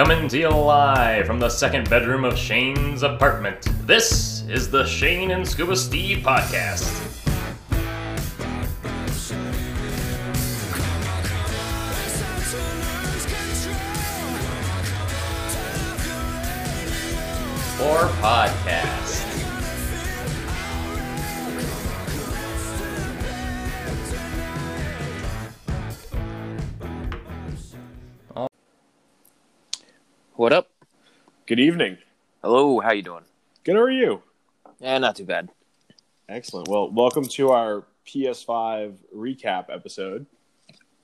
Coming to you live from the second bedroom of Shane's apartment. This is the Shane and Scuba Steve podcast. Good evening. Hello, how you doing? Good, how are you? Yeah, not too bad. Excellent. Well, welcome to our PS5 recap episode.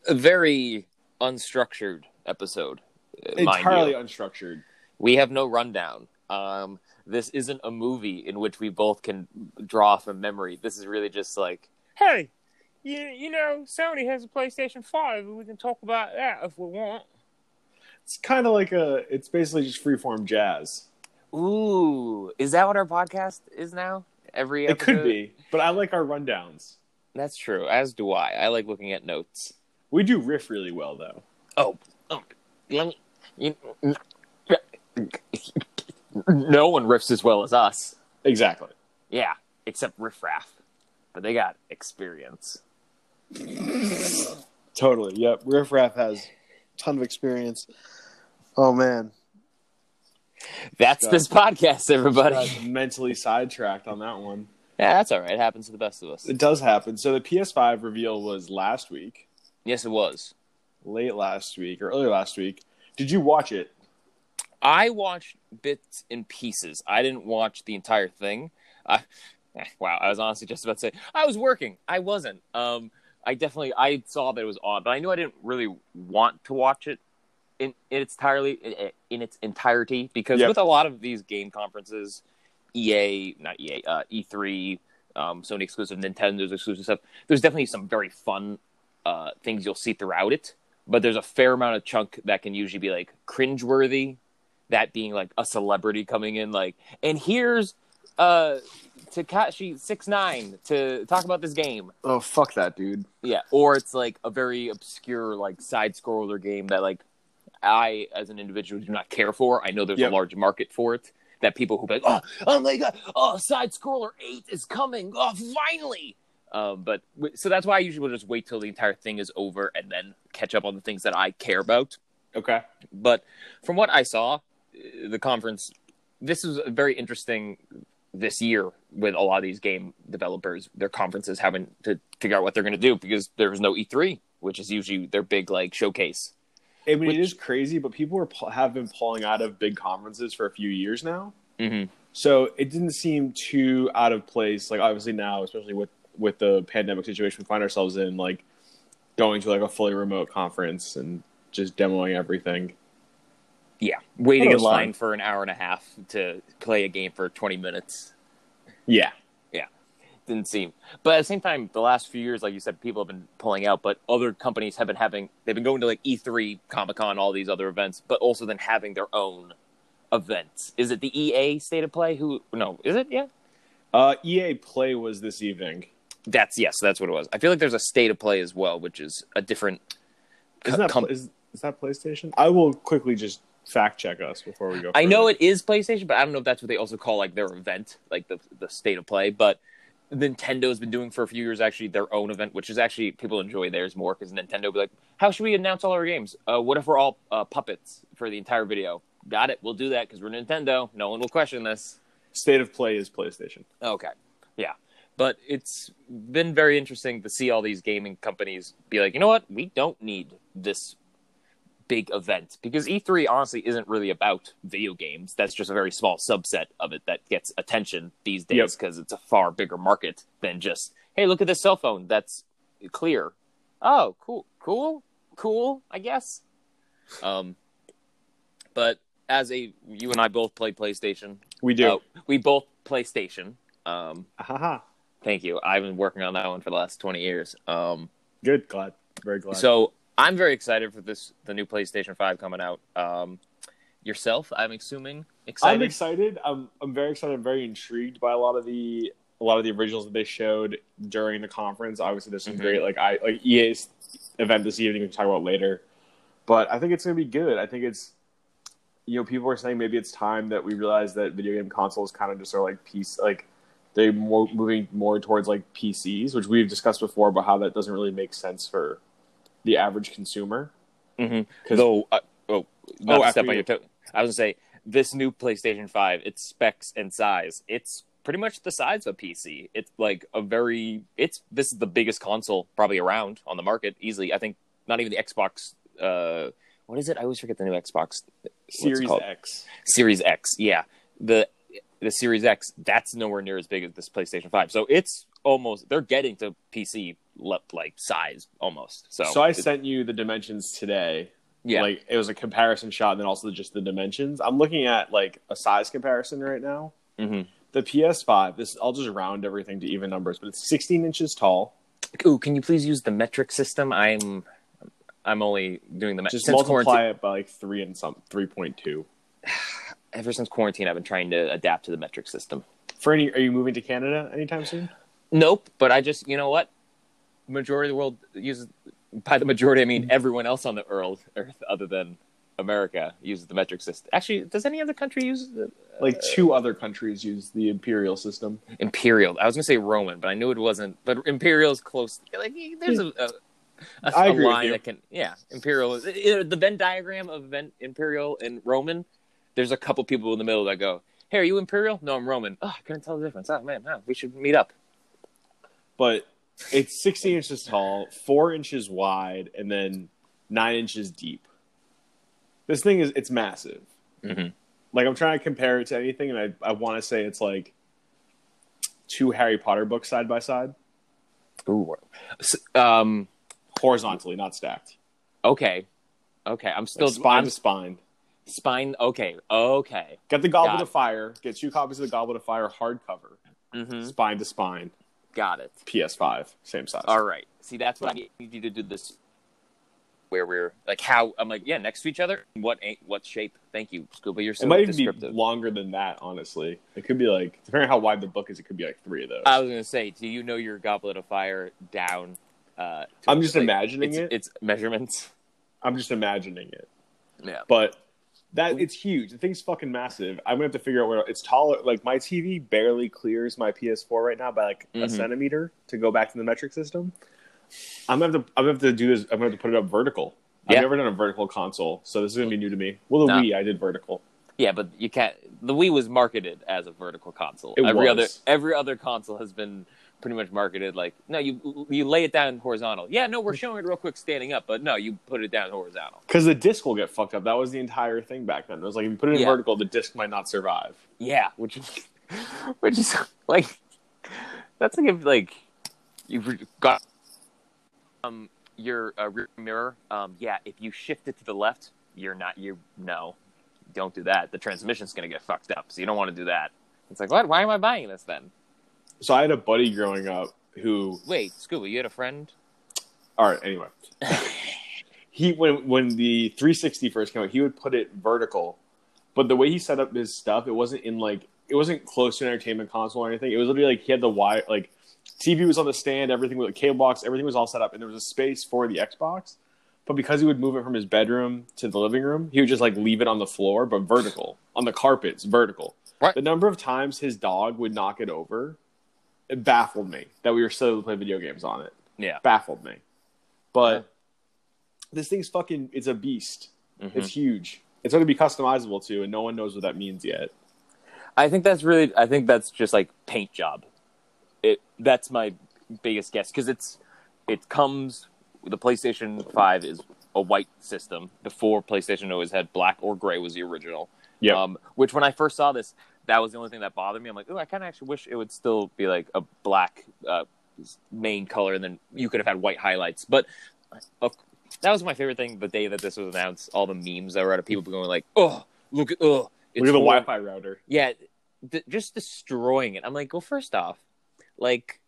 A very unstructured episode. uh, Entirely unstructured. We have no rundown. Um, this isn't a movie in which we both can draw from memory. This is really just like, hey, you you know, Sony has a PlayStation Five. and We can talk about that if we want. It's kind of like a. It's basically just freeform jazz. ooh, is that what our podcast is now? Every It could be, but I like our rundowns. That's true. As do I. I like looking at notes. We do riff really well, though. Oh, oh let me. You, no one riffs as well as us. Exactly. Yeah, except Riff Raff. But they got experience. Totally. Yep. Riff Raff has ton of experience. Oh man. That's Got- this podcast, everybody. Mentally sidetracked on that one. Yeah, that's all right. It happens to the best of us. It does happen. So the PS5 reveal was last week, Yes, it was. late last week or early last week. Did you watch it? I watched bits and pieces. I didn't watch the entire thing. I, wow, I was honestly just about to say I was working. I wasn't. Um, I definitely I saw that it was odd, but I knew I didn't really want to watch it in, in its entirely in, in its entirety because Yep. with a lot of these game conferences, EA, not EA, uh, E3, um, Sony exclusive, Nintendo's exclusive stuff. There's definitely some very fun uh, things you'll see throughout it, but there's a fair amount of chunk that can usually be like cringeworthy. That being like a celebrity coming in, like, and here's uh Tekashi six nine to talk about this game. Oh fuck that dude. Yeah, or it's like a very obscure like side scroller game that like I as an individual do not care for. I know there's Yep. a large market for it. That people who be like, oh, oh my god, oh, side scroller eight is coming, oh, finally. Um, but so that's why I usually will just wait till the entire thing is over and then catch up on the things that I care about. Okay. But from what I saw, uh, the conference, this was a very interesting this year with a lot of these game developers, their conferences having to figure out what they're going to do because there was no E3, which is usually their big like showcase. I mean, Which- it is crazy, but people are, have been pulling out of big conferences for a few years now. Mm-hmm. So it didn't seem too out of place. Like obviously now, especially with with the pandemic situation we find ourselves in, like going to like a fully remote conference and just demoing everything. Yeah, waiting in line fun. for an hour and a half to play a game for 20 minutes Yeah, Yeah. didn't seem. But at the same time, the last few years, like you said, people have been pulling out, but other companies have been having, they've been going to like E3, Comic Con, all these other events, but also then having their own events. Is it the EA State of Play? Who, no, is it? Yeah. uh, EA Play was this evening. That's, yes, that's what it was. I feel like there's a State of Play as well, which is a different. Isn't that com- is, is that PlayStation? I will quickly just fact check us before we go. I know it is PlayStation, but I don't know if that's what they also call like their event, like the the State of Play. But Nintendo's been doing for a few years actually their own event, which is actually people enjoy theirs more because Nintendo be like, "How should we announce all our games? Uh, what if we're all uh, puppets for the entire video?" Got it. We'll do that because we're Nintendo. No one will question this. State of Play is PlayStation. Okay. Yeah. But it's been very interesting to see all these gaming companies be like, you know what? We don't need this big event because E3 honestly isn't really about video games. That's just a very small subset of it that gets attention these days because it's a far bigger market than just, hey, look at this cell phone that's clear. Oh, cool, cool, cool, I guess. Um, but as a you and I both play PlayStation. We do. Uh, we both play PlayStation. Um, Haha. Thank you. I've been working on that one for the last 20 years. Um, Good. Glad. Very glad. so I'm very excited for this, the new PlayStation 5 coming out. Um, yourself, I'm assuming excited. I'm excited. I'm I'm very excited. I'm very intrigued by a lot of the a lot of the originals that they showed during the conference. Obviously, there's some Mhm. great like I like EA's event this evening. We can talk about later, but I think it's gonna be good. I think it's you know, people were saying maybe it's time that we realize that video game consoles kind of just are like piece like they're more moving more towards like PCs, which we've discussed before about how that doesn't really make sense for the average consumer. Mm-hmm. Though, uh, oh, not Oh, to step on you. your toe. I was gonna say this new PlayStation Five, its specs and size, it's pretty much the size of a PC. It's like a very, it's this is the biggest console probably around on the market easily. I think not even the Xbox. Uh, what is it? I always forget the new Xbox Series? X. Series X. Yeah, the the Series X. That's nowhere near as big as this PlayStation Five. So it's almost they're getting to PC like size almost. So So I sent you the dimensions today. yeah. Like it was a comparison shot and then also just the dimensions. I'm looking at like a size comparison right now. Mhm. The PS5, this I'll just round everything to even numbers, but it's 16 inches tall. Ooh, can you please use the metric system? I'm I'm only doing the metric Just multiply quarantine. it by like three and some 3.2. Ever since quarantine, I've been trying to adapt to the metric system. For any, are you moving to Canada anytime soon? Nope, but I just you know what? Majority of the world uses by the majority I mean everyone else on the earth, earth other than America uses the metric system. Actually, does any other country use the Like two other countries use the imperial system. imperial? I was gonna say Roman, but I knew it wasn't. But imperial is close. Like there's a. a a, I a agree with line that can, yeah, imperial. is- uh, The Venn diagram of Venn, imperial and Roman. There's a couple people in the middle that go, "Hey, are you imperial? No, I'm Roman. Oh, I couldn't tell the difference. Oh man, no, we should meet up." But it's 16 inches tall, four inches wide, and then nine inches deep. This thing is it's massive. Mhm. Like I'm trying to compare it to anything, and I I want to say it's like two Harry Potter books side by side, Ooh, um, horizontally, not stacked. okay, okay. I'm still Like spine I'm- to spine. spine. Okay, okay. Get the Goblet Got of Fire. Get two copies of the Goblet of Fire hardcover, hmm spine to spine. Got it. PS5, same size. All right. See, that's what I need you to do. This where we're like how I'm like yeah next to each other. What ain't what shape? Thank you, Scuba. You're so it might even be longer than that, honestly. It could be like, depending on how wide the book is, it could be like three of those. I was gonna say, do you know your Goblet of Fire down? Uh, I'm just like, imagining it's, it. It's measurements. I'm just imagining it. Yeah. But that it's huge. The thing's fucking massive. I'm gonna have to figure out where it's taller. Like my TV barely clears my PS4 right now by like a Mhm. centimeter to go back to the metric system. I'm gonna have to. I'm gonna have to do this. I'm gonna have to put it up vertical. Yeah. I've never done a vertical console, so this is gonna be new to me. Well, the Nah. Wii, I did vertical. Yeah, but you can't. The Wii was marketed as a vertical console. It every was. other every other console has been pretty much marketed like no, you you lay it down horizontal. Yeah, no, we're showing it real quick standing up, but no, you put it down horizontal. Because the disc will get fucked up. That was the entire thing back then. It was like if you put it in Yeah. vertical, the disc might not survive. Yeah, which is which is like that's like if like you've got um your uh, rear mirror. Um, yeah, if you shift it to the left, you're not you no, don't do that. The transmission's gonna get fucked up, so you don't want to do that. It's like what? Why am I buying this then? So I had a buddy growing up who Wait, Scuba, you had a friend? All right. Anyway, he when when the 360 first came out, he would put it vertical, but the way he set up his stuff, it wasn't in like it wasn't close to an entertainment console or anything. It was literally like he had the wire, like TV was on the stand, everything with a cable box, everything was all set up, and there was a space for the Xbox. But because he would move it from his bedroom to the living room, he would just like leave it on the floor, but vertical on the carpets, vertical. Right. The number of times his dog would knock it over, it baffled me that we were still able to play video games on it Yeah. baffled me. But this thing's fucking it's a beast. Mhm. It's huge. It's going to be customizable too, and no one knows what that means yet. I think that's really. I think that's just like paint job. It. That's my biggest guess because it's. It comes. The PlayStation Five is a white system. Before PlayStation always had black or gray was the original. Yeah. Um, which when I first saw this, that was the only thing that bothered me. I'm like, oh, I kind of actually wish it would still be like a black uh, main color, and then you could have had white highlights. But uh, that was my favorite thing the day that this was announced. All the memes that were out of people going like, oh, look at oh. At the. Wi-Fi router. yeah, th- just destroying it. I'm like, well, first off, like,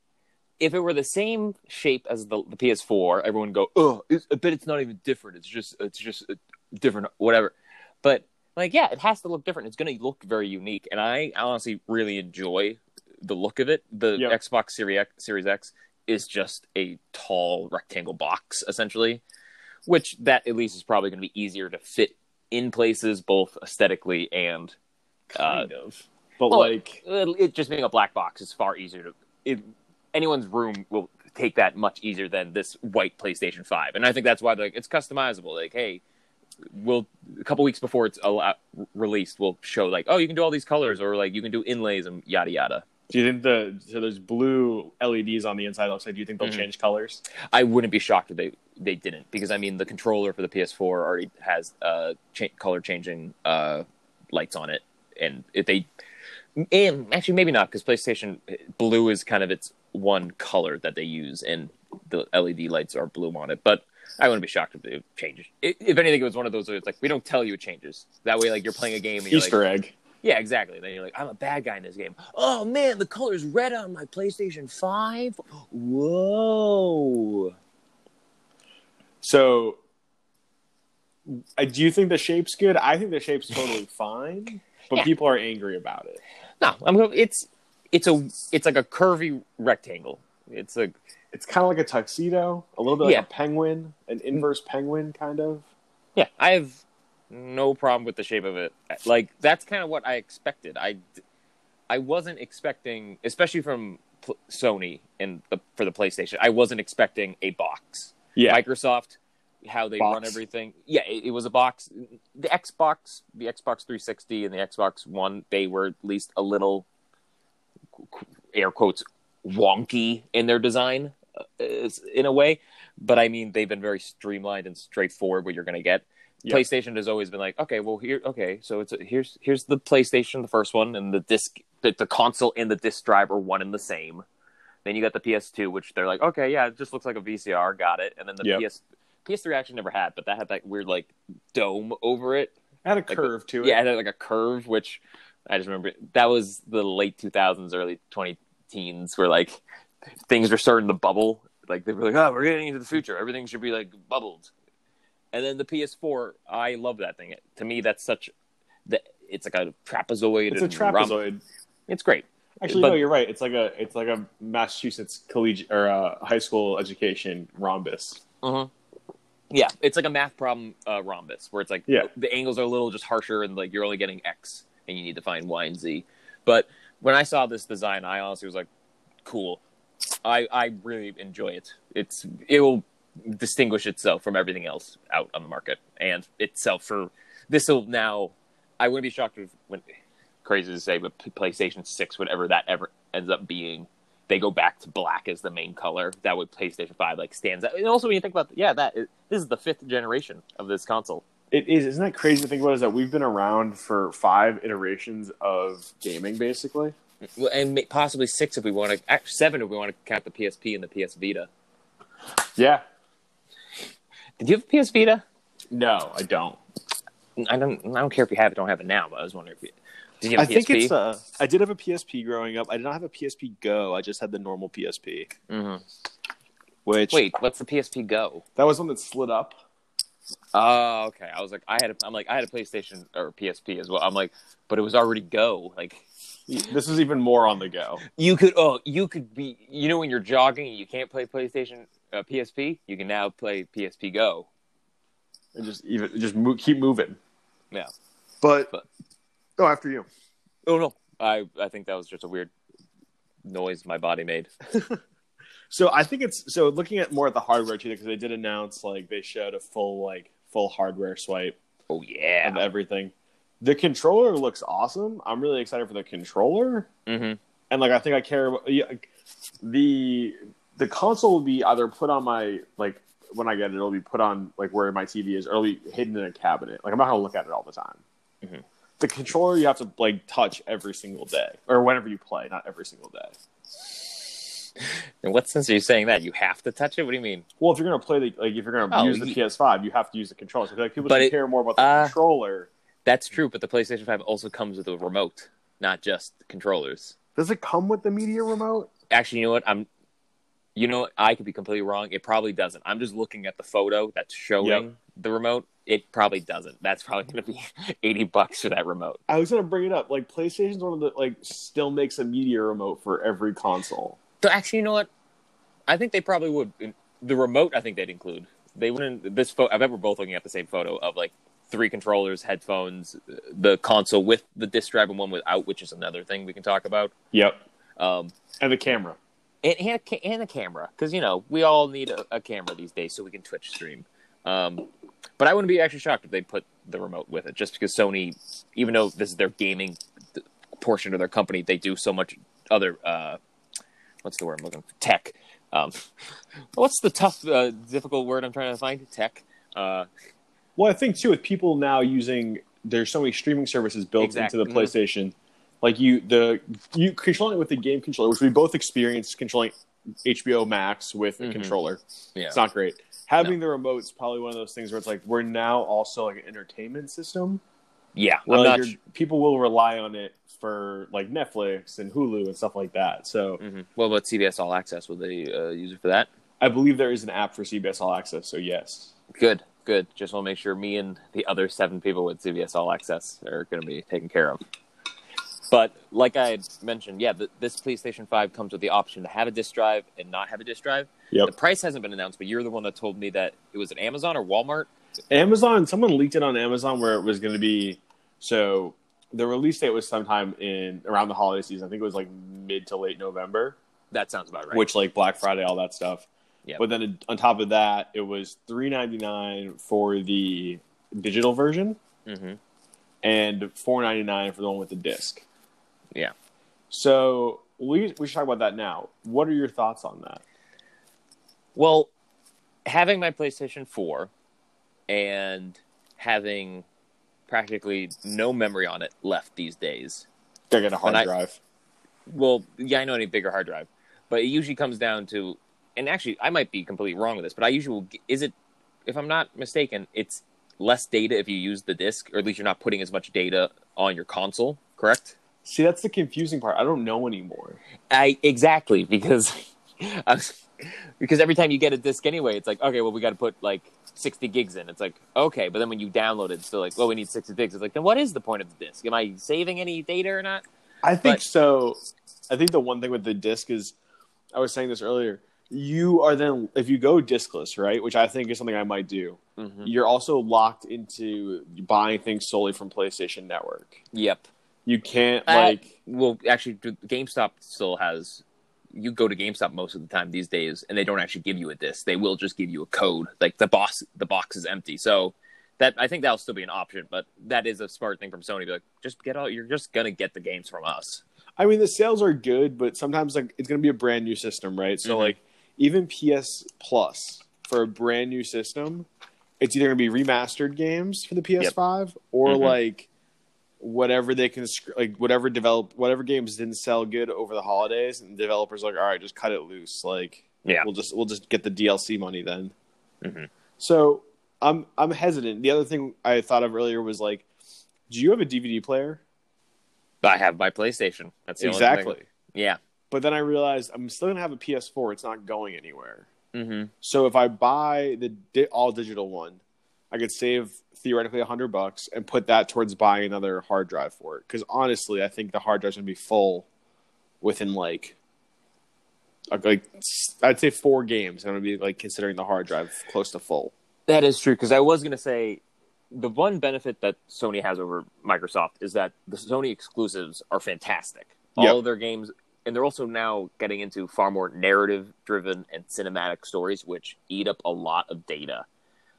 if it were the same shape as the, the PS4, everyone would go, oh, it's, I bet it's not even different. It's just, it's just different, whatever. But like, yeah, it has to look different. It's going to look very unique, and I honestly really enjoy the look of it. The Yep. Xbox Series X, Series X is just a tall rectangle box, essentially, which that at least is probably going to be easier to fit in places both aesthetically and uh, kind of. But well, like, it, just being a black box is far easier to. It, anyone's room will take that much easier than this white PlayStation Five, and I think that's why like it's customizable. Like, hey, we'll a couple weeks before it's a, released, we'll show like, oh, you can do all these colors, or like you can do inlays and yada yada. do you think the so there's blue LEDs on the inside outside? Do you think they'll Mhm. change colors? I wouldn't be shocked if they they didn't because I mean the controller for the PS4 already has uh cha- color changing uh lights on it, and if they and actually maybe not because PlayStation blue is kind of its one color that they use, and the LED lights are blue on it, but. I wouldn't be shocked if it changes. If anything, it was one of those where it's like we don't tell you it changes. That way, like you're playing a game and you're Easter like, egg. yeah, exactly. Then you're like, I'm a bad guy in this game. Oh man, the color's red on my PlayStation Five. Whoa. So, do you think the shape's good? I think the shape's totally fine, but Yeah. people are angry about it. No, I'm. It's it's a it's like a curvy rectangle. It's a It's kind of like a tuxedo, a little bit like Yeah. a penguin, an mm. inverse penguin, kind of. yeah. I have no problem with the shape of it. Like that's kind of what I expected. I I wasn't expecting, especially from pl- Sony and the, for the PlayStation. I wasn't expecting a box. Yeah, Microsoft, how they run everything. Yeah, it, it was a box. The Xbox, the Xbox 360 and the Xbox One, they were at least a little, air quotes, wonky in their design, is- in a way. But I mean, they've been very streamlined and straightforward. What you're going to get. Yeah. PlayStation has always been like, okay, well here, okay, so it's a, here's here's the PlayStation, the first one, and the disc, the, the console and the disc drive are one and the same. Then you got the PS2, which they're like, okay, yeah, it just looks like a VCR, got it. And then the Yep. PS PS3 actually never had, but that had that weird like dome over it. it had a Like curve to it. Yeah, it had like a curve, which I just remember that was the late 2000s, early 20 teens, where like things are starting to bubble. Like they were like, oh, we're getting into the future. Everything should be like bubbled. And then the PS4, I love that thing. To me, that's such that it's like a trapezoid. it's a rom- trapezoid. it's great. Actually, But- no, you're right. It's like a it's like a Massachusetts collegiate or uh, high school education rhombus. Uh-huh. Yeah, it's like a math problem uh, rhombus where it's like Yeah. the angles are a little just harsher and like you're only getting X and you need to find Y and Z. But when I saw this design, I honestly was like, cool. I I really enjoy it. It's it will distinguish itself from everything else out on the market and itself for this will now. I wouldn't be shocked if when crazy to say, but PlayStation Six, whatever that ever ends up being, they go back to black as the main color. That would PlayStation Five like stands out. And also when you think about yeah, that is, this is the fifth generation of this console. It is. Isn't that crazy to think about? Is that we've been around for five iterations of gaming, basically. Well, and possibly six if we want to, actually seven if we want to count the PSP and the PS Vita. Yeah. Did you have a PS Vita? No, I don't. I don't. I don't care if you have it. Don't have it now. But I was wondering if you did. You I have a think it's. Uh, I did have a PSP growing up. I did not have a PSP Go. I just had the normal PSP, Mhm. which Wait, what's the PSP Go? That was one that slid up. Oh, okay. I was like, I had. A, I'm like, I had a PlayStation or PSP as well. I'm like, but it was already Go. Like, This is even more on the go. you could. Oh, you could be. You know, when you're jogging and you can't play PlayStation uh, PSP, you can now play PSP Go. And just even just mo- keep moving. Yeah. but, But- oh, after you. Oh no, I I think that was just a weird noise my body made. So I think it's so looking at more at the hardware too, because they did announce like they showed a full like full hardware swipe Oh yeah. of everything. The controller looks awesome. I'm really excited for the controller, hmm and like I think I care about yeah, the the console will be either put on my like when I get it, it'll be put on like where my TV is, or it'll be hidden in a cabinet. Like I'm not gonna look at it all the time. Mhm. The controller you have to like touch every single day, or whenever you play, not every single day. In what sense are you saying that? You have to touch it? What do you mean? Well, if you're gonna play the like, if you're gonna Oh, use the ye- PS5, you have to use the controller. So like people But it- care more about the uh, controller. That's true, but the PlayStation 5 also comes with a remote, not just controllers. Does it come with the media remote? Actually, you know what? I'm you know what? I could be completely wrong. It probably doesn't. I'm just looking at the photo that's showing Yep. the remote. It probably doesn't. That's probably going to be 80 bucks for that remote. I was gonna bring it up. Like PlayStation's one of the like still makes a media remote for every console. So actually, you know what? I think they probably would. The remote, I think they'd include. They wouldn't. This photo. I bet we're both looking at the same photo of like three controllers, headphones, the console with the disc drive and one without, which is another thing we can talk about. Yep. Um, And the camera. and, and, and a camera because you know we all need a, a camera these days so we can Twitch stream. Um, but I wouldn't be actually shocked if they put the remote with it, just because Sony, even though this is their gaming portion of their company, they do so much other uh, what's the word I'm looking for? Tech. Um, what's the tough, uh, difficult word I'm trying to find? Tech. Uh, Well, I think too with people now using there's so many streaming services built Exactly. into the Mhm. PlayStation. Like you, the you controlling it with the game controller, which we both experienced controlling HBO Max with a Mhm. controller. yeah. It's not great. Having the remote is probably one of those things where it's like we're now also like an entertainment system. Yeah. I'm like people will rely on it for like Netflix and Hulu and stuff like that. So Mhm. What about CBS All Access? Will they uh, use it for that? I believe there is an app for CBS All Access. So yes, Good, good. Just want to make sure me and the other seven people with CBS All Access are going to be taken care of. But like I had mentioned, yeah, the, this PlayStation 5 comes with the option to have a disc drive and not have a disc drive. Yep. The price hasn't been announced, but you're the one that told me that it was at Amazon or Walmart. Amazon. Someone leaked it on Amazon where it was going to be. So the release date was sometime in around the holiday season. I think it was like mid to late November, That sounds about right. which like Black Friday, all that stuff. Yep. But then on top of that, it was three ninety nine for the digital version hmm and four ninety nine for the one with the disc. Yeah. So we we should talk about that now. What are your thoughts on that? Well, having my PlayStation 4 and having practically no memory on it left these days, They're get a hard I- drive. Well, yeah, I know any bigger hard drive, but it usually comes down to, and actually, I might be completely wrong with this, but I usually is it, if I'm not mistaken, it's less data if you use the disc, or at least you're not putting as much data on your console, correct? See, that's the confusing part. I don't know anymore. I exactly because was, because every time you get a disc anyway, it's like okay, well we got to put like sixty gigs in. It's like okay, but then when you download it, it's still like well we need sixty gigs. It's like then what is the point of the disc? Am I saving any data or not? I think But- so. I think the one thing with the disc is, I was saying this earlier. You are then, if you go discless, right, which I think is something I might do. Mm-hmm. You're also locked into buying things solely from PlayStation Network. Yep. You can't Uh, like. Well, actually, GameStop still has. You go to GameStop most of the time these days, and they don't actually give you a disc. They will just give you a code. Like the box, the box is empty. So that I think that'll still be an option. But that is a smart thing from Sony. Be like, just get all. You're just gonna get the games from us. I mean, the sales are good, but sometimes like it's going to be a brand new system, right? So Mhm. like even PS Plus for a brand new system, it's either going to be remastered games for the PS5 or Mhm. like whatever they can like whatever develop whatever games didn't sell good over the holidays, and developers are like, all right, just cut it loose. Like Yeah. we'll just we'll just get the DLC money then. Mhm. So I'm I'm hesitant. The other thing I thought of earlier was like, do you have a DVD player? I have my PlayStation. That's Exactly. Yeah. But then I realized I'm still gonna have a PS4. It's not going anywhere. Mm-hmm. So if I buy the di- all digital one, I could save theoretically a hundred bucks and put that towards buying another hard drive for it. Because honestly, I think the hard drive's gonna be full within like, like I'd say four games. I'm gonna be like considering the hard drive close to full. That is true because I was going to say the one benefit that Sony has over Microsoft is that the Sony exclusives are fantastic. All Yep. of their games, and they're also now getting into far more narrative-driven and cinematic stories, which eat up a lot of data.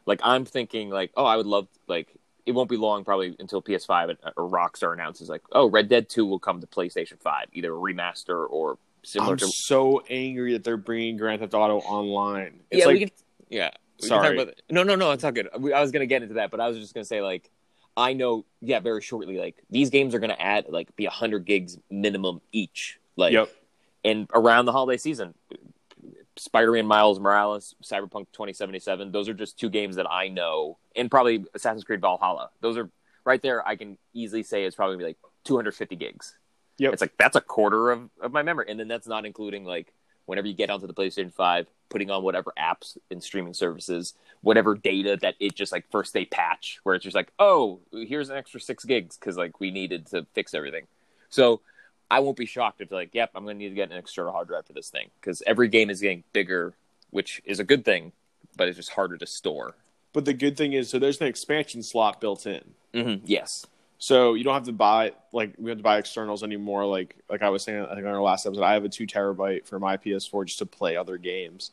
Like I'm thinking, like, oh, I would love like it won't be long probably until PS5 uh, or Rockstar announces like, oh, Red Dead Two will come to PlayStation Five, either a remaster or similar I'm to. so angry that they're bringing Grand Theft Auto online. It's yeah, like we can. Yeah, we can talk Sorry. about- no, no, no, it's not good. I was gonna get into that, but I was just gonna say like, I know, yeah, very shortly, like these games are gonna add like be hundred gigs minimum each, like, Yep. and around the holiday season, Spider-Man, Miles Morales, Cyberpunk 2077. Those are just two games that I know, and probably Assassin's Creed Valhalla. Those are right there. I can easily say it's probably like 250 gigs. Yep. It's like that's a quarter of, of my memory, and then that's not including like whenever you get onto the PlayStation 5, putting on whatever apps and streaming services, whatever data that it just like first day patch, where it's just like, oh, here's an extra six gigs because like we needed to fix everything. So I won't be shocked if like, yep, I'm going to need to get an external hard drive for this thing because every game is getting bigger, which is a good thing, but it's just harder to store. But the good thing is, so there's an expansion slot built in. Mm-hmm. Yes. So you don't have to buy like we have to buy externals anymore. Like like I was saying, I think on our last episode, I have a two terabyte for my PS4 just to play other games.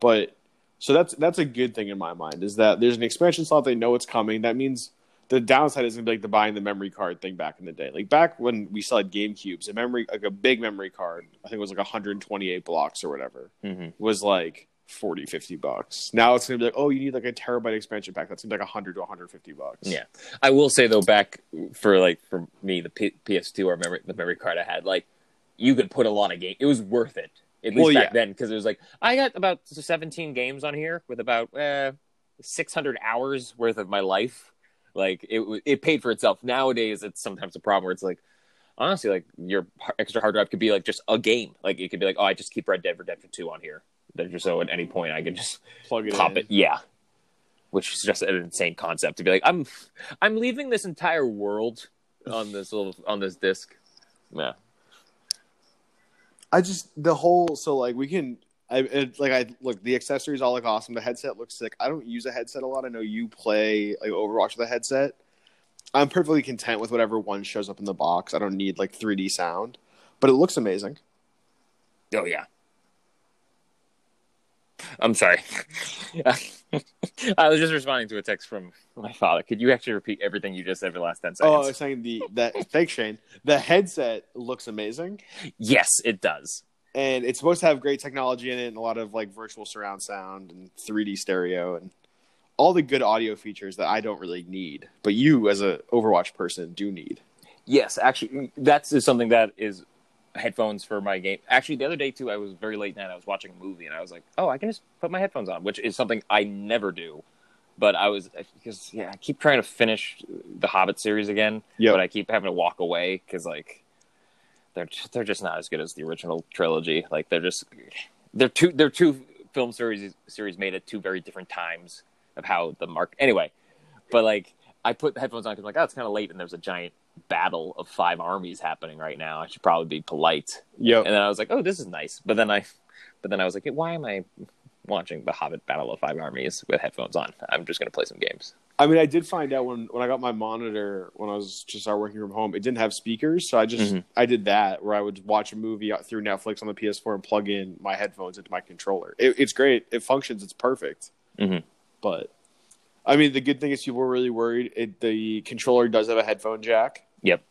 But so that's that's a good thing in my mind is that there's an expansion slot. They know it's coming. That means the downside is gonna be like the buying the memory card thing back in the day. Like back when we still had Game Cubes, a memory like a big memory card, I think it was like 128 blocks or whatever, Mm-hmm. was like 40, 50 bucks. Now it's gonna be like, oh, you need like a terabyte expansion pack. That's gonna be like 100 to 150 bucks. Yeah. I will say though, back for like for me, the P- PS2 or memory, the memory card I had, like you could put a lot of game. It was worth it at least Well, back yeah. then because it was like I got about 17 games on here with about uh, 600 hours worth of my life. Like it, it paid for itself. Nowadays, it's sometimes a problem where it's like. Honestly, like your extra hard drive could be like just a game. Like it could be like, oh, I just keep Red Dead Redemption Two on here. That just so at any point I could just Plug it pop in. it yeah which is just an insane concept to be like i'm i'm leaving this entire world on this little on this disc yeah I just the whole so like we can I it, like I look the accessories all look awesome. The headset looks sick. I don't use a headset a lot. I know you play like Overwatch with a headset. I'm perfectly content with whatever one shows up in the box. I don't need like 3D sound, but it looks amazing. oh yeah i'm sorry i was just responding to a text from my father could you actually repeat everything you just said for the last 10 seconds? Oh, I was saying the that thanks Shane. The headset looks amazing, yes it does and it's supposed to have great technology in it and a lot of like virtual surround sound and 3D stereo and all the good audio features that I don't really need, but you as a Overwatch person do need. Yes, actually, mm, that's is something that is headphones for my game. Actually, the other day too, I was very late night. I was watching a movie, and I was like, "Oh, I can just put my headphones on," which is something I never do. But I was because yeah, I keep trying to finish the Hobbit series again, Yep. but I keep having to walk away because like they're they're just not as good as the original trilogy. Like they're just they're two they're two film series series made at two very different times of how the mark anyway. But like I put the headphones on because I'm like, oh, it's kind of late, and there's a giant battle of five armies happening right now. I should probably be polite. Yep. And then I was like, oh, this is nice. But then I, but then I was like, why am I watching the Hobbit Battle of Five Armies with headphones on? I'm just gonna play some games. I mean, I did find out when, when I got my monitor when I was just started working from home, it didn't have speakers, so I just Mhm. I did that where I would watch a movie through Netflix on the PS4 and plug in my headphones into my controller. It, it's great. It functions. It's perfect. Mhm. But I mean, the good thing is people were really worried. It, the controller does have a headphone jack. Yep.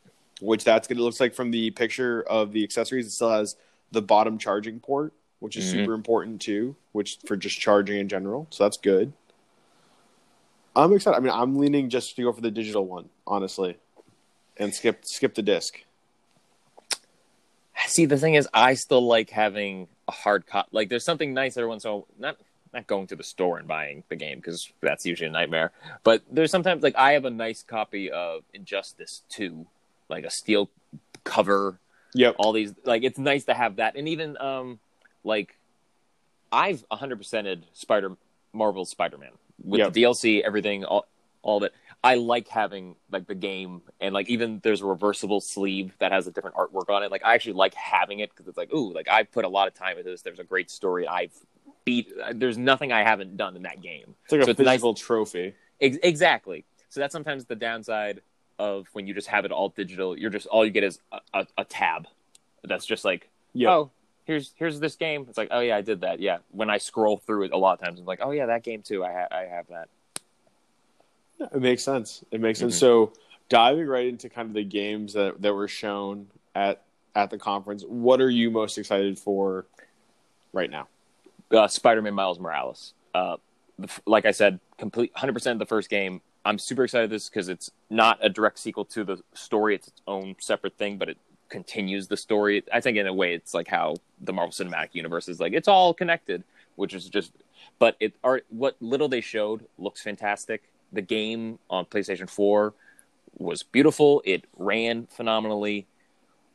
Which that's good. It looks like from the picture of the accessories, it still has the bottom charging port, which is Mhm. super important too. Which for just charging in general, so that's good. I'm excited. I mean, I'm leaning just to go for the digital one, honestly, and skip skip the disc. See, the thing is, I still like having a hard copy. Like, there's something nice every once in a while. Not not going to the store and buying the game because that's usually a nightmare. But there's sometimes like I have a nice copy of Injustice Two, like a steel cover Yep. all these like it's nice to have that and even um like i've 100%ed spider Marvel spider-man with Yep. the dlc everything all, all that i like having like the game and like even there's a reversible sleeve that has a different artwork on it like i actually like having it because it's like ooh like i put a lot of time into this there's a great story i've beat there's nothing i haven't done in that game It's like a So it's nice- physical trophy. Ex- exactly. So that's sometimes the downside of when you just have it all digital. You're just all you get is a, a, a tab. That's just like, Yep. oh, here's here's this game. It's like, oh yeah, I did that. Yeah. When I scroll through it a lot of times, I'm like, oh yeah, that game too. I ha- I have that. It makes sense. It makes sense. Mhm. So diving right into kind of the games that that were shown at at the conference, what are you most excited for right now? Uh, Spider-Man Miles Morales. Uh, the like I said, complete 100 percent of the first game. I'm super excited this because it's not a direct sequel to the story. It's its own separate thing, but it continues the story. I think in a way, it's like how the Marvel Cinematic Universe is like it's all connected, which is just. But it are what little they showed looks fantastic. The game on PlayStation 4 was beautiful. It ran phenomenally.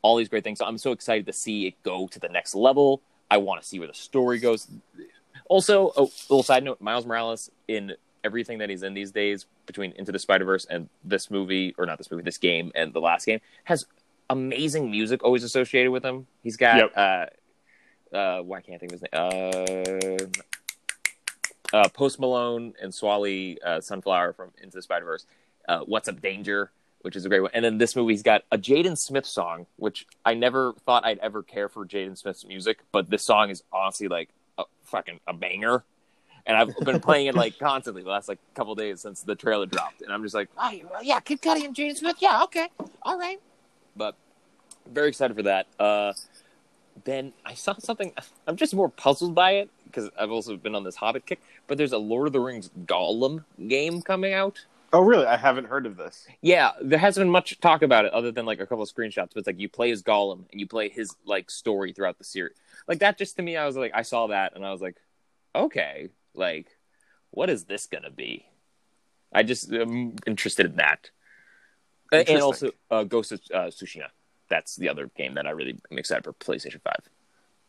All these great things. I'm so excited to see it go to the next level. I want to see where the story goes. Also, a little side note: Miles Morales in everything that he's in these days, between Into the Spider Verse and this movie, or not this movie, this game and the last game, has amazing music always associated with him. He's got Yep. uh, uh, why can't I think of his name? Uh, uh, Post Malone and Swae Lee uh, Sunflower from Into the Spider Verse. Uh, What's Up Danger, which is a great one. And then this movie's got a Jaden Smith song, which I never thought I'd ever care for Jaden Smith's music, but this song is honestly like a fucking a banger. And I've been playing it like constantly the last like couple days since the trailer dropped, and I'm just like, oh yeah, Kid Cudi and Jaden Smith, yeah, okay, all right. But very excited for that. Uh, then I saw something. I'm just more puzzled by it because I've also been on this Hobbit kick. But there's a Lord of the Rings Gollum game coming out. Oh, really? I haven't heard of this. Yeah, there hasn't been much talk about it other than like a couple of screenshots. But it's like you play as Gollum and you play his like story throughout the series. Like that, just to me, I was like, I saw that and I was like, okay, like what is this gonna be? I just am interested in that. Uh, And also uh, Ghost of uh, Tsushima. That's the other game that I really am excited for PlayStation Five.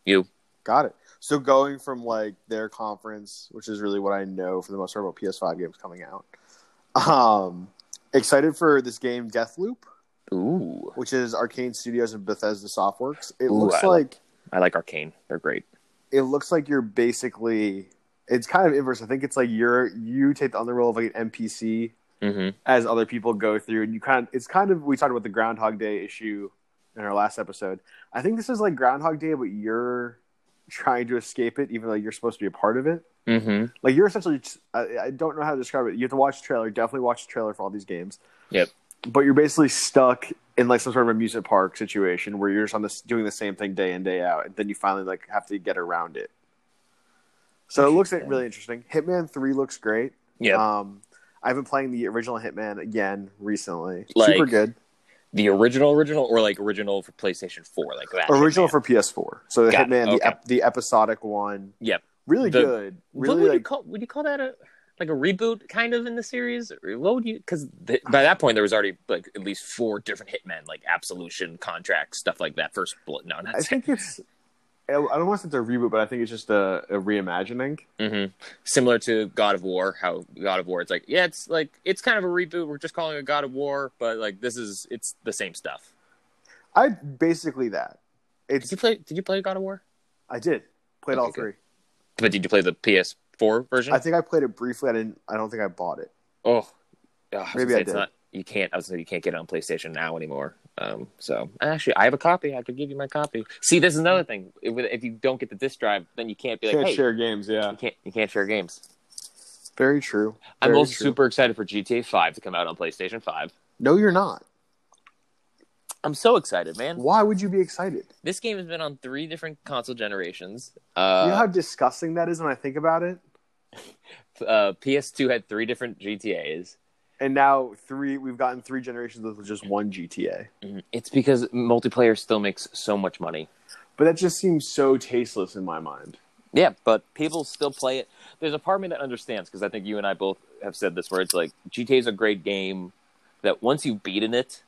You? Got it. So going from like their conference, which is really what I know for the most part about PS5 games coming out. Um, excited for this game Deathloop, Ooh, which is Arkane Studios and Bethesda Softworks. It Ooh, looks I like- like I like Arkane. They're great. it looks like you're basically it's kind of inverse. I think it's like you're you take on the role of like an NPC Mm-hmm. as other people go through, and you kind of it's kind of we talked about the Groundhog Day issue in our last episode. I think this is like Groundhog Day, but you're trying to escape it, even though you're supposed to be a part of it. Mm-hmm. Like you're essentially, I, I don't know how to describe it. You have to watch the trailer. Definitely watch the trailer for all these games. Yep. But you're basically stuck in like some sort of amusement park situation where you're just on this doing the same thing day in day out, and then you finally like have to get around it. So it looks really interesting. Hitman Three looks great. Yeah. Um, I've been playing the original Hitman again recently. Like- Super good. the original, original, or like original for PlayStation Four, like that. Original Hitman? for PS4. So the Got it. Hitman, the, ep- the episodic one, Yep. really The- good. what Really would you call? Would you call that a like a reboot kind of in the series? What would you? Because th- by that point there was already like at least four different Hitmen, like Absolution, Contract, stuff like that. First Blood. No, not I think it's. I don't want to say it's a reboot, but I think it's just a, a reimagining. hmm Similar to God of War, how God of War, it's like, yeah, it's like it's kind of a reboot. We're just calling it God of War, but like this is it's the same stuff. I basically that. Did you play? Did you play God of War? I did played all Okay, good. three. But did you play the PS4 version? I think I played it briefly. I didn't. I don't think I bought it. oh, oh I Maybe I it's did. not. You can't. I was gonna you can't get it on PlayStation now anymore. Um, so actually, I have a copy. I could give you my copy. See, this is another thing. If, if you don't get the disc drive, then you can't be like, Can't hey, share games. Yeah. you can't you can't share games. Very true. I'm also true. super excited for GTA 5 to come out on PlayStation 5. No, you're not. I'm so excited, man. Why would you be excited? This game has been on three different console generations. Uh, you know how disgusting that is when I think about it. uh, PS2 had three different GTA's. And now three, we've gotten three generations with just one GTA. Mm-hmm. It's because multiplayer still makes so much money. But that just seems so tasteless in my mind. Yeah, but people still play it. There's a part of me that understands because I think you and I both have said this where it's like GTA is a great game that once you've beaten it,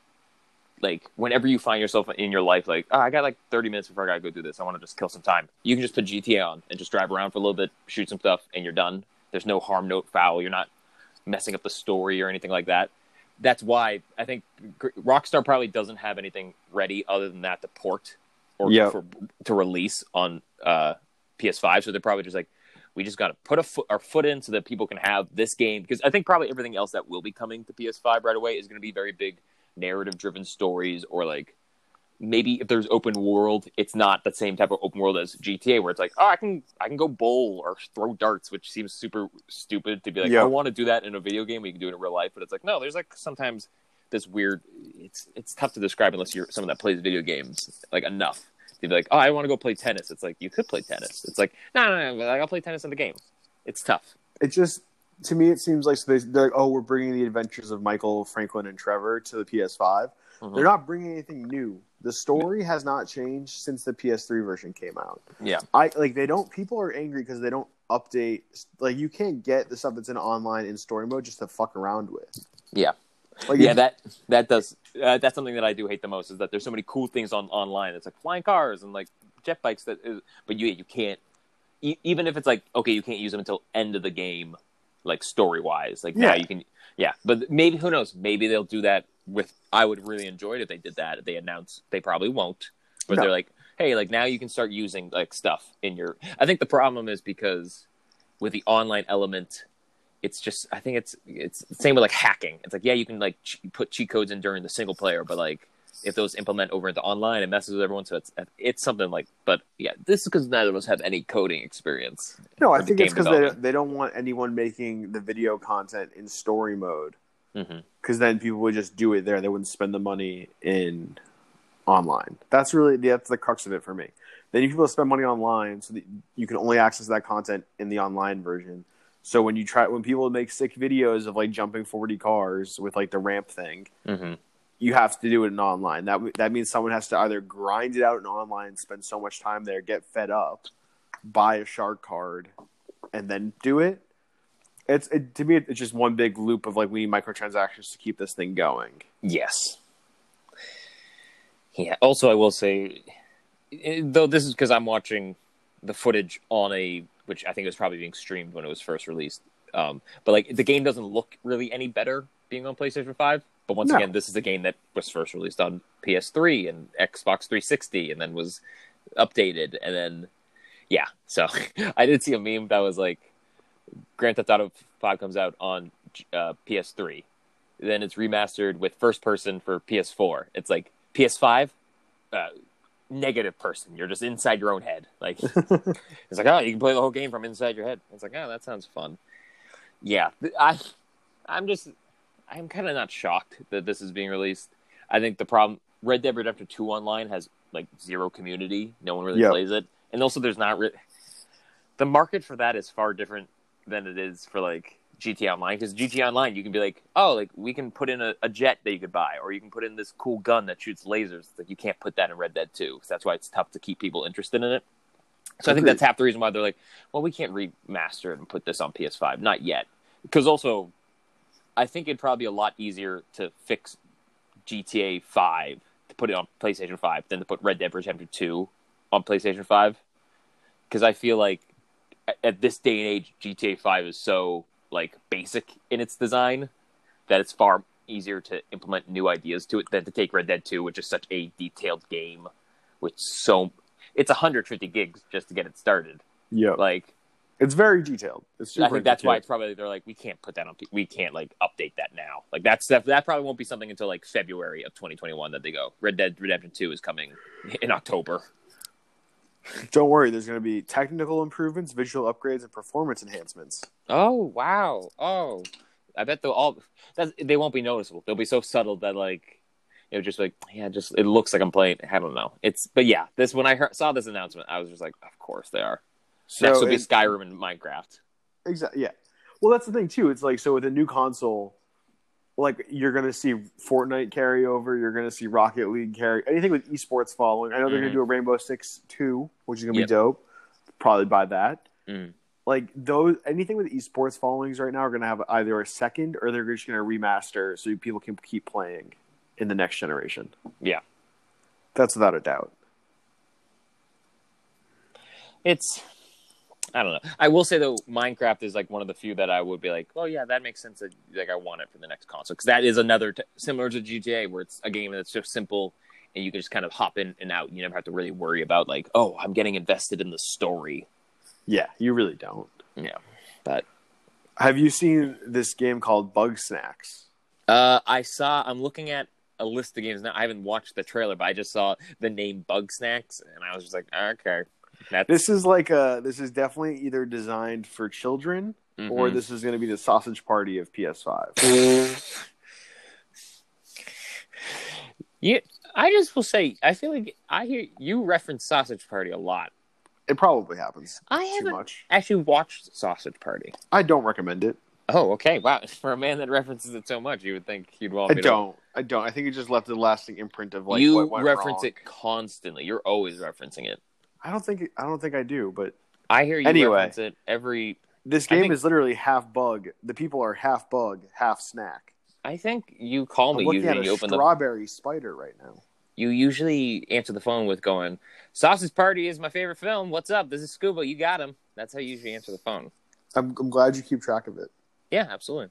like whenever you find yourself in your life, like, oh, I got like 30 minutes before I gotta go do this. I want to just kill some time. You can just put GTA on and just drive around for a little bit, shoot some stuff, and you're done. There's no harm, no foul. You're not messing up the story or anything like that. That's why I think Rockstar probably doesn't have anything ready other than that to port or Yep. for, to release on uh, PS5. So they're probably just like, we just got to put a foot, our foot in so that people can have this game. Because I think probably everything else that will be coming to PS5 right away is going to be very big narrative driven stories or like maybe if there's open world, it's not the same type of open world as GTA where it's like, oh, I can I can go bowl or throw darts, which seems super stupid to be like, Yeah. I want to do that in a video game. We can do it in real life, but it's like, no, there's like sometimes this weird. It's it's tough to describe unless you're someone that plays video games like enough. To be like, oh, I want to go play tennis. It's like you could play tennis. It's like, no, no, no, I'll play tennis in the game. It's tough. It just, to me, it seems like so they, they're like, oh, we're bringing the adventures of Michael, Franklin, and Trevor to the PS5. Mhm. They're not bringing anything new. The story has not changed since the PS3 version came out. Yeah. I like they don't. People are angry because they don't update. Like you can't get the stuff that's in online in story mode just to fuck around with. Yeah. Like yeah, if- that that does uh, that's something that I do hate the most is that there's so many cool things on online. It's like flying cars and like jet bikes that, is, but you you can't e- even if it's like okay, you can't use them until end of the game, like story wise. Like now Yeah. you can, yeah. But maybe who knows? Maybe they'll do that with. I would really enjoy it if they did that. They announce they probably won't, but No. they're like, hey, like now you can start using like stuff in your. I think the problem is because with the online element, it's just I think it's it's the same with like hacking. It's like yeah, you can like ch- put cheat codes in during the single player, but like if those implement over into online, it messes with everyone. So it's it's something like. But yeah, this is because neither of us have any coding experience. No, I think it's because they, they don't want anyone making the video content in story mode. Because then people would just do it there. They wouldn't spend the money in online. That's really that's the crux of it for me. They need people to spend money online so that you can only access that content in the online version. So when you try, when people make sick videos of like jumping forty cars with like the ramp thing, hmm you have to do it in online. That that means someone has to either grind it out in online, spend so much time there, get fed up, buy a shark card, and then do it. It's it, to me, it's just one big loop of like we need microtransactions to keep this thing going. Yes. Yeah. Also, I will say, eh, though this is because I'm watching the footage on a, which I think was probably being streamed when it was first released. Um, but like the game doesn't look really any better being on PlayStation Five. But once No. again, this is a game that was first released on PS3 and Xbox 360, and then was updated, and then yeah. So I did see a meme that was like, Grand Theft Auto Five comes out on uh, PS3, then it's remastered with first person for PS4. It's like PS5, uh, negative person. You're just inside your own head. Like it's like, oh, you can play the whole game from inside your head. It's like, oh, that sounds fun. Yeah, I, I'm just, I'm kind of not shocked that this is being released. I think the problem, Red Dead Redemption Two online has like zero community. No one really Yeah. plays it, and also there's not re- the market for that is far different than it is for like GTA Online because GTA Online you can be like, oh, like we can put in a, a jet that you could buy, or you can put in this cool gun that shoots lasers. Like you can't put that in Red Dead 2 because that's why it's tough to keep people interested in it. So I think that's half the reason why they're like, well, we can't remaster it and put this on PS5, not yet. Because also, I think it'd probably be a lot easier to fix GTA 5 to put it on PlayStation 5 than to put Red Dead Redemption 2 on PlayStation 5. Because I feel like at- at this day and age, GTA 5 is so like basic in its design that it's far easier to implement new ideas to it than to take Red Dead 2, which is such a detailed game, which so it's 150 gigs just to get it started. Yeah, Like it's very detailed. It's super I think that's why it's probably they're like we can't put that on. We can't like update that now. Like that's that, that probably won't be something until like February of 2021 that they go. Red Dead Redemption 2 is coming in October. Don't worry, there's going to be technical improvements, visual upgrades, and performance enhancements. Oh wow! Oh, I bet they'll all that's, they won't be noticeable. They'll be so subtle that like it was just like yeah, just it looks like I'm playing. I don't know. It's but yeah, this when I heard, saw this announcement, I was just like, of course they are. So Next will be Skyrim and Minecraft. Exactly. Yeah. Well, that's the thing too. It's like so with a new console, like you're gonna see Fortnite carryover. You're gonna see Rocket League carry anything with esports following. I know they're Mhm. gonna do a Rainbow Six two, which is gonna Yep. be dope. Probably buy that. Mhm. Like those, anything with esports followings right now are gonna have either a second or they're just gonna remaster so people can keep playing in the next generation. Yeah. That's without a doubt. It's I don't know. I will say though, Minecraft is like one of the few that I would be like, oh yeah, that makes sense. That, like I want it for the next console because that is another t- similar to GTA where it's a game that's just simple and you can just kind of hop in and out. You never have to really worry about like, oh, I'm getting invested in the story. Yeah, you really don't. Yeah, but Have you seen this game called Bugsnax? uh, I saw. I'm looking at a list of games now. I haven't watched the trailer, but I just saw the name Bugsnax, and I was just like, okay, that's This is like a. This is definitely either designed for children or Mhm. this is going to be the sausage party of PS5. You, I just will say, I feel like I hear you reference Sausage Party a lot. It probably happens I haven't actually watched Sausage Party. I don't recommend it. Oh, okay. Wow. For a man that references it so much, you would think he'd want I don't. I don't. I think it just left a lasting imprint of like you what reference wrong. it constantly. You're always referencing it. I don't think. I don't think I do. But I hear you Anyway. reference it every. this game think- is literally half bug. The people are half bug, half snack. I think you call I'm me usually at you open the. strawberry spider right now. You usually answer the phone with going, "Sausage Party is my favorite film. What's up? This is Scuba. You got him." That's how you usually answer the phone. I'm, I'm glad you keep track of it. Yeah, absolutely.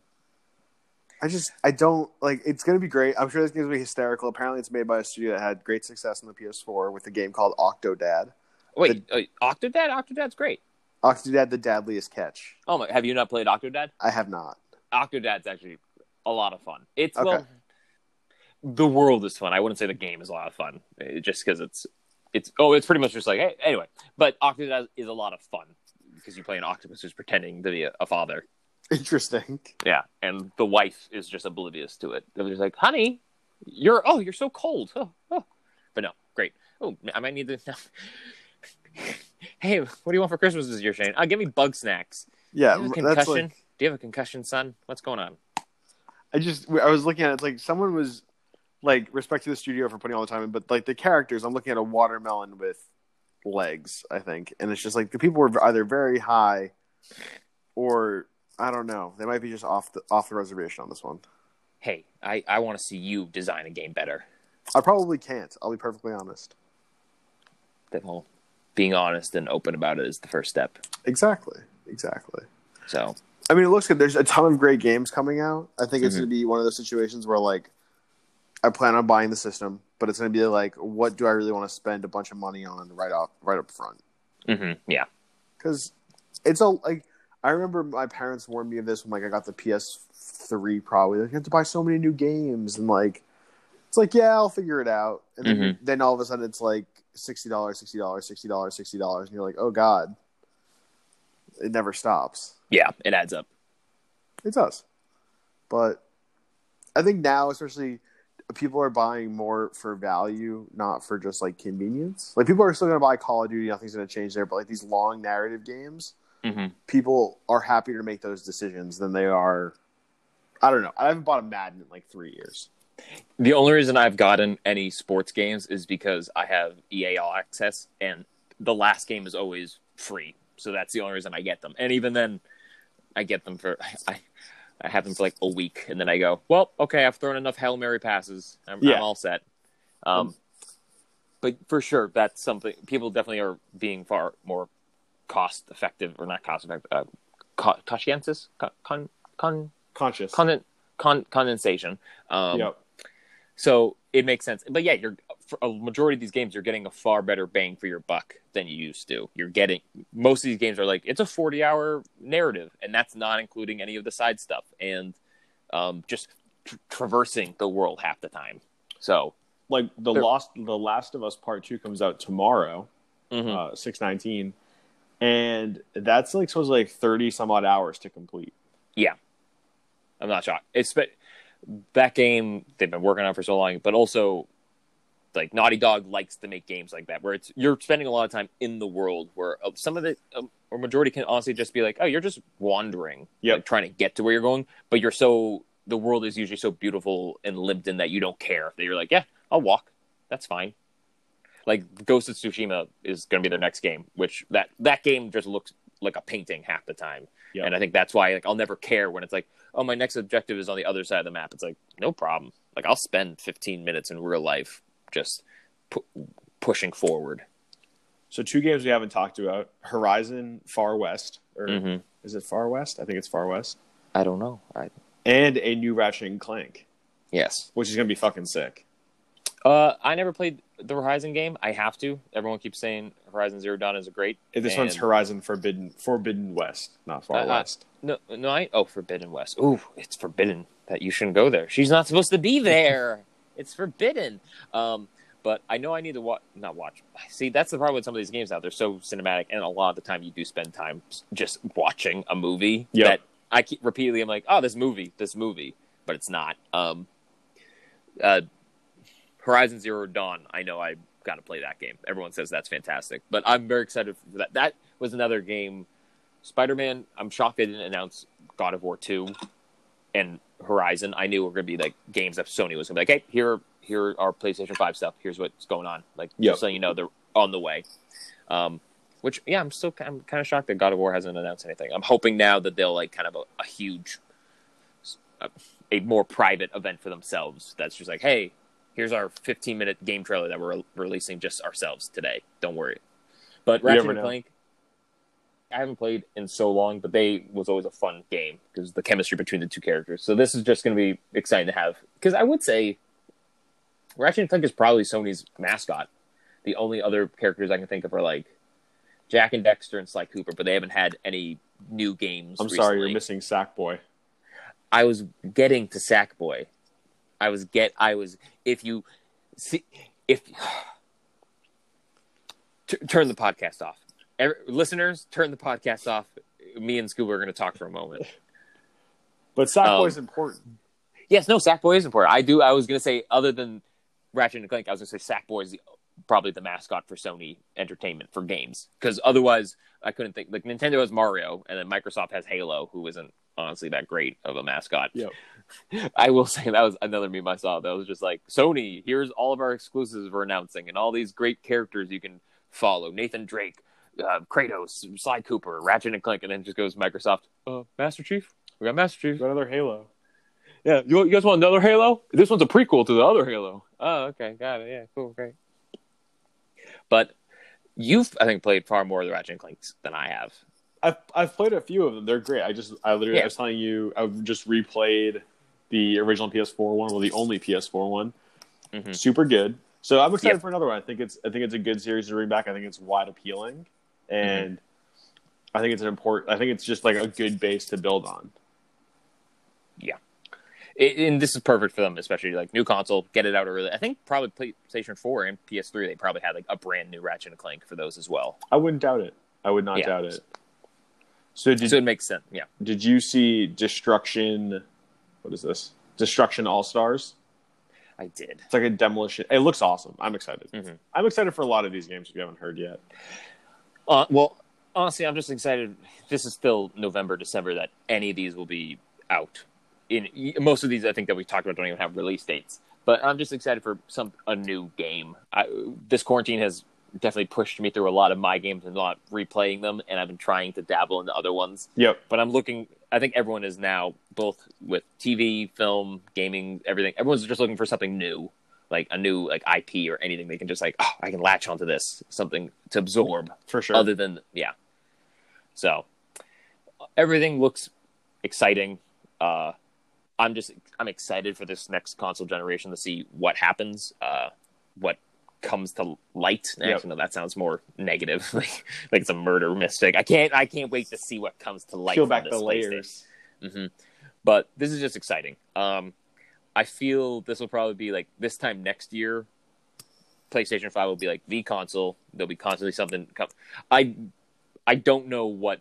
I just I don't like it's gonna be great. I'm sure this game's gonna be hysterical. Apparently it's made by a studio that had great success on the PS4 with a game called Octodad. Wait, uh, Octodad? Octodad's great. Octodad: The Deadliest Catch. Oh my! Have you not played Octodad? I have not. Octodad's actually a lot of fun. It's Okay. well, the world is fun. I wouldn't say the game is a lot of fun, eh, just because it's it's oh, it's pretty much just like hey, anyway. But Octodad is a lot of fun because you play an octopus who's pretending to be a, a father. Interesting. Yeah, and the wife is just oblivious to it. They're just like, "Honey, you're oh, you're so cold." Oh, oh. But no, great. Oh, I might need to. hey, what do you want for Christmas this year, Shane? Uh, give me Bugsnax. Yeah, Do you have a concussion? like Do you have a concussion, son? What's going on? I just I was looking at it it's like someone was like respect to the studio for putting all the time in, but like the characters, I'm looking at a watermelon with legs, I think, and it's just like the people were either very high or I don't know, they might be just off the off the reservation on this one. Hey, I, I want to see you design a game better. I probably can't. I'll be perfectly honest. That well, being honest and open about it is the first step. Exactly. Exactly. So I mean, it looks good. There's a ton of great games coming out. I think it's Mhm. going to be one of those situations where, like, I plan on buying the system, but it's going to be like, what do I really want to spend a bunch of money on right off, right up front? hmm yeah, Because it's a like, I remember my parents warned me of this when like I got the PS3. Probably like, you have to buy so many new games, and like, it's like, yeah, I'll figure it out. And then, then all of a sudden, it's like sixty dollars, sixty dollars, sixty dollars, sixty dollars, and you're like, oh god, it never stops. yeah, it adds up. It does. But I think now, especially, people are buying more for value, not for just like convenience. Like people are still going to buy Call of Duty. Nothing's going to change there. But like these long narrative games, hmm people are happier to make those decisions than they are. I don't know. I haven't bought a Madden in like three years. The only reason I've gotten any sports games is because I have EA All Access, and the last game is always free. So that's the only reason I get them. And even then, I get them for I, I have them for like a week, and then I go, well, okay, I've thrown enough hail mary passes. I'm, Yeah. I'm all set. Um, but for sure, that's something people definitely are being far more cost effective, or not cost effective, uh, co- conscientious, con, con, con, Conscious. con, con, condensation. Um, yep. so it makes sense. But yeah, you're for a majority of these games, you're getting a far better bang for your buck than you used to. You're getting most of these games are like it's a 40 hour narrative, and that's not including any of the side stuff and um, just tr- traversing the world half the time. So Like the Lost, the Last of Us Part Two comes out tomorrow, mhm. uh, six nineteen, and that's like supposed to be like thirty some odd hours to complete. I'm not shocked. It's but that game they've been working on for so long, but also like Naughty Dog likes to make games like that where it's you're spending a lot of time in the world where uh, some of the um, or majority can honestly just be like, oh, you're just wandering, Yep. like, trying to get to where you're going, but you're so the world is usually so beautiful and lived in that you don't care that you're like, yeah, I'll walk, that's fine. Like Ghost of Tsushima is going to be their next game, which that that game just looks like a painting half the time, Yep. and I think that's why like I'll never care when it's like, oh, my next objective is on the other side of the map. It's like no problem. Like I'll spend 15 minutes in real life just pu- pushing forward. So two games we haven't talked about: Horizon Far West, or Mhm. is it Far West? I think it's Far West, I don't know. I and a new Ratchet and Clank, yes. which is gonna be fucking sick. Uh, I never played the Horizon game. I have to. Everyone keeps saying Horizon Zero Dawn is a great. This and- one's Horizon Forbidden Forbidden West, not Far Uh, uh, West. No, no, I oh Forbidden West. Ooh, it's forbidden that you shouldn't go there. She's not supposed to be there. it's forbidden. Um, but I know I need to watch. Not watch. See, that's the problem with some of these games now. They're so cinematic, and a lot of the time you do spend time just watching a movie Yep. that I keep repeatedly. I'm like, oh, this movie, this movie, but it's not. Um, uh, Horizon Zero Dawn. I know I got to play that game. Everyone says that's fantastic, but I'm very excited for that. That was another game. Spider Man. I'm shocked they didn't announce God of War two and Horizon. I knew were going to be like games that Sony was going to be like, hey, here, here are PlayStation Five stuff. Here's what's going on. Like, Yep. just so you know, they're on the way. Um, which yeah, I'm still I'm kind of shocked that God of War hasn't announced anything. I'm hoping now that they'll like kind of a, a huge, a, a more private event for themselves. That's just like, hey, here's our 15 minute game trailer that we're re- releasing just ourselves today. Don't worry. But Ratchet and. Clank, I haven't played in so long, but they was always a fun game because the chemistry between the two characters. So this is just going to be exciting to have. Because I would say Ratchet and Clank is probably Sony's mascot. The only other characters I can think of are like Jak and Daxter and Sly Cooper, but they haven't had any new games. I'm sorry, you're missing Sackboy. I was getting to Sackboy. I was get. I was. If you see, if T- turn the podcast off, Every, listeners, turn the podcast off. Me and Scuba are going to talk for a moment. But Sackboy's Um, important. Yes, no, Sackboy is important. I do. I was going to say, other than Ratchet and Clank, I was going to say Sackboy is the, probably the mascot for Sony Entertainment for games. Because otherwise, I couldn't think. Like Nintendo has Mario, and then Microsoft has Halo, who isn't honestly that great of a mascot. Yep. I will say that was another meme I saw. That was just like Sony. Here's all of our exclusives we're announcing, and all these great characters you can follow. Nathan Drake, uh, Kratos, Sly Cooper, Ratchet and Clank, and then just goes Microsoft. Uh, Master Chief. We got Master Chief. Got another Halo. Yeah, you, you guys want another Halo? This one's a prequel to the other Halo. Oh, okay, got it. Yeah, cool, great. But you've, I think, played far more of the Ratchet and Clanks than I have. I've I've played a few of them. They're great. I just I literally Yeah. I was telling you I've just replayed the original PS4 one, well the only PS4 one. Mhm. Super good. So I'm excited Yep. for another one. I think it's I think it's a good series to bring back. I think it's wide appealing, and I think it's an important. I think it's just like a good base to build on. It, and this is perfect for them, especially like new console, get it out early. I think probably PlayStation 4 and PS3, they probably had like a brand new Ratchet and Clank for those as well. I wouldn't doubt it. I would not Yeah. doubt it. So did So it makes sense. Yeah. did you see Destruction? What is this? Destruction All Stars. I did. It's like a demolition. It looks awesome. I'm excited. Mhm. I'm excited for a lot of these games if you haven't heard yet. Uh, well, honestly, I'm just excited. This is still November, December that any of these will be out. In most of these, I think that we talked about don't even have release dates. But I'm just excited for some a new game. I, this quarantine has definitely pushed me through a lot of my games and not replaying them, and I've been trying to dabble into other ones. Yep. But I'm looking. I think everyone is now both with TV, film, gaming, everything. Everyone's just looking for something new, like a new like IP or anything they can just like, oh, I can latch onto this, something to absorb For sure. other than yeah. So everything looks exciting. Uh, I'm just I'm excited for this next console generation to see what happens, uh, what comes to light. Yep. Actually, no, that sounds more negative, like like it's a murder mystic. I can't I can't wait to see what comes to light. Peel back the layers. hmm But this is just exciting. Um, I feel this will probably be like this time next year. PlayStation Five will be like the console. There'll be constantly something. Come. I I don't know what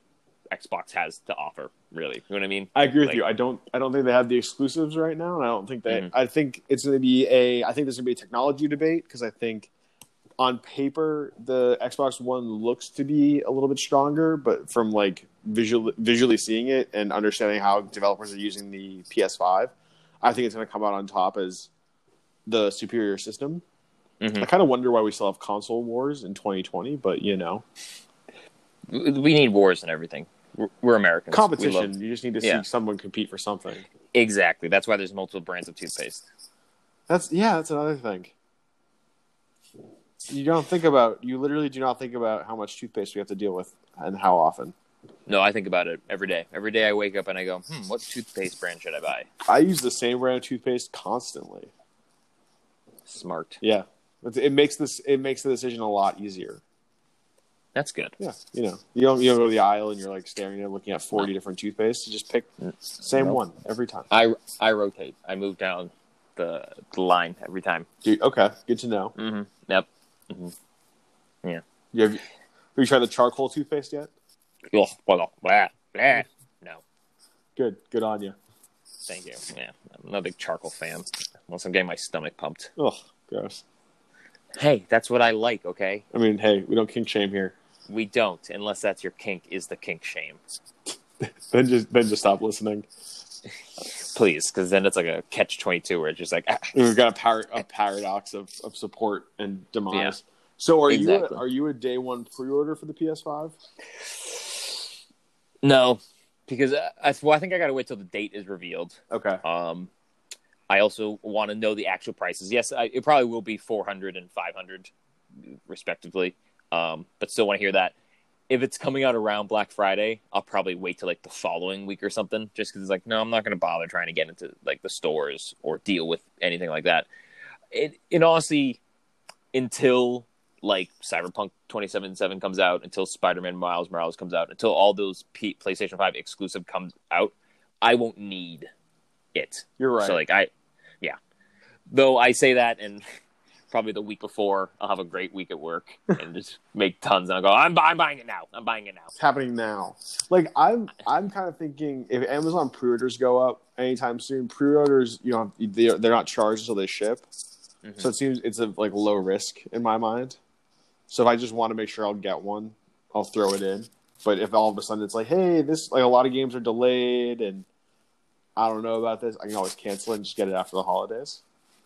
Xbox has to offer. Really, you know what I mean? I agree with Like- you. I don't. I don't think they have the exclusives right now, and I don't think they. Mhm. I think it's going to be a. I think there's going to be a technology debate because I think on paper the Xbox One looks to be a little bit stronger, but from like visual visually seeing it and understanding how developers are using the PS5, I think it's going to come out on top as the superior system. Mhm. I kind of wonder why we still have console wars in 2020, but you know, We need wars and everything. We're, we're Americans. Competition. love- you just need to Yeah. see someone compete for something. exactly. That's why there's multiple brands of toothpaste. That's yeah, that's another thing. You don't think about you literally do not think about how much toothpaste we have to deal with and how often. No, I think about it every day. Every day I wake up and I go, hmm, what toothpaste brand should I buy? I use the same brand of toothpaste constantly. Smart. Yeah. It makes this it makes the decision a lot easier. That's good. Yeah, you know, you don't you don't go to the aisle and you're like staring at looking at forty different toothpaste. You just pick same Nope. one every time. I I rotate. I move down the, the line every time. Dude, okay, good to know. Mm-hmm. Yep. Yeah. You have, have you tried the charcoal toothpaste yet? Oh, well, blah, blah. No, Good, good on you. thank you. Yeah, I'm not a big charcoal fan. Once I'm getting my stomach pumped. Oh, gross. Hey, that's what I like. Okay, I mean, hey, we don't kink shame here. We don't unless that's your kink. Is the kink shame? Then just then just stop listening. Please, because then it's like a catch twenty two where it's just like ah, We've got a, par- a paradox of, of support and demise. Yeah. So are you a, are you a day one pre order for the PS5? no, because I, well, I think I gotta wait till the date is revealed. Okay. Um, I also want to know the actual prices. Yes, I, it probably will be 400 and 500 respectively. Um, but still want to hear that. If it's coming out around Black Friday, I'll probably wait till like the following week or something, just because it's like, no, I'm not going to bother trying to get into like the stores or deal with anything like that. It, in honesty, until like Cyberpunk 2077 comes out, until Spider-Man Miles Morales comes out, until all those P- PlayStation 5 exclusive comes out, I won't need it. You're right. So like I, yeah. Though I say that, and probably the week before, I'll have a great week at work and just make tons, and I'll go, I'm, I'm buying it now. I'm buying it now. It's happening now. Like I'm, I'm kind of thinking if Amazon pre-orders go up anytime soon, pre-orders, you know, they're, they're not charged until they ship. Mhm. So it seems it's a like low risk in my mind. So if I just want to make sure I'll get one, I'll throw it in. But if all of a sudden it's like, hey, this like a lot of games are delayed and I don't know about this, I can always cancel it and just get it after the holidays.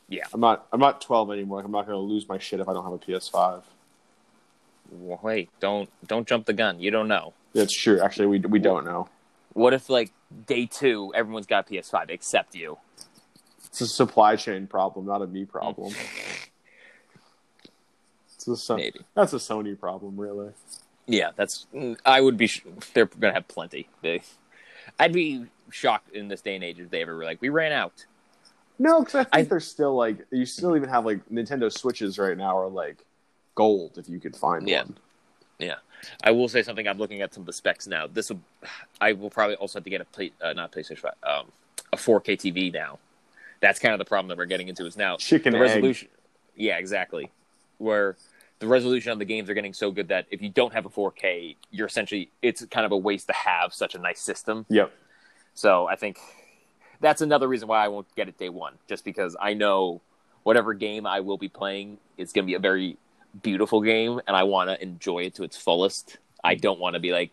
Yeah. I'm not I'm not 12 anymore. Like, I'm not going to lose my shit if I don't have a PS5. Well, Wait, don't don't jump the gun. You don't know. It's true. Actually, we we don't know. What if like day two, everyone's got PS5 except you? It's a supply chain problem, not a me problem. It's a Son- Maybe. that's a Sony problem, really. Yeah, that's. I would be. sh- They're gonna have plenty. They, I'd be shocked in this day and age if they ever were like, we ran out. No, because I think I- there's still like you still even have like Nintendo Switches right now are like gold if you could find Yeah. one. Yeah, I will say something. I'm looking at some of the specs now. This will. I will probably also have to get a play, uh, not PlayStation, 5, um, a 4K TV now. That's kind of the problem that we're getting into. Is now Chicken the egg. resolution. Yeah, exactly. Where the resolution of the games are getting so good that if you don't have a 4K, you're essentially it's kind of a waste to have such a nice system. Yep. So I think that's another reason why I won't get it day one, just because I know whatever game I will be playing is going to be a very beautiful game, and I want to enjoy it to its fullest. I don't want to be like,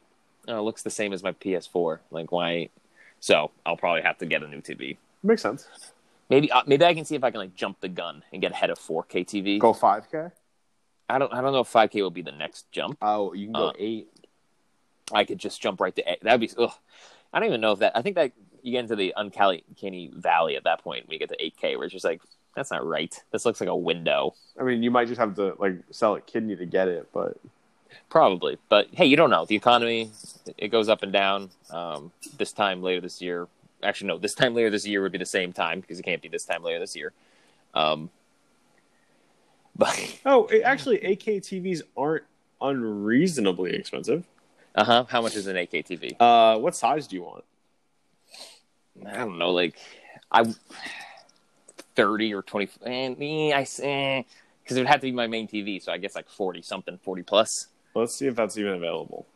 oh, it looks the same as my PS4. Like why? So I'll probably have to get a new TV. Makes sense. Maybe uh, maybe I can see if I can like jump the gun and get ahead of 4K TV. Go 5K. I don't I don't know if 5K will be the next jump. Oh, you can go Uh, eight. I could just jump right to eight. That'd be. Ugh. I don't even know if that. I think that you get into the uncanny valley at that point when you get to 8K, where it's just like that's not right. This looks like a window, I mean, you might just have to like sell a kidney to get it, but probably. But hey, you don't know. The economy it goes up and down. Um, this time later this year, actually no, this time later this year would be the same time because it can't be this time later this year. Um, but Oh, it- actually, 8K TVs aren't unreasonably expensive. uh huh. How much is an 8K TV? Uh, what size do you want? I don't know, like I thirty or twenty. And eh, I say because it would have to be my main TV, so I guess like forty something, forty plus. Let's see if that's even available.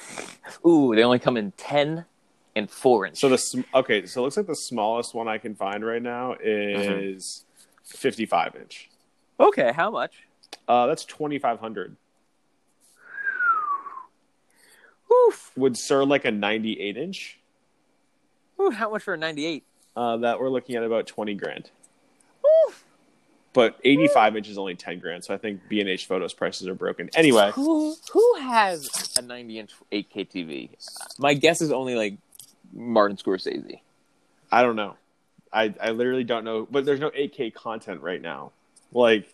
Ooh, they only come in ten and four inch. So the sm- okay, so it looks like the smallest one I can find right now is 55 inch. okay, how much? Uh, that's 2500. Oof. Would Sir like a 98 inch? Ooh, how much for a ninety eight? Uh, that we're looking at about 20 grand. But 85 inch is only 10 grand, so I think B and H Photos prices are broken. Anyway, Who who has a ninety inch eight K TV? My guess is only like Martin Scorsese. I don't know. I I literally don't know. But there's no 8K content right now. Like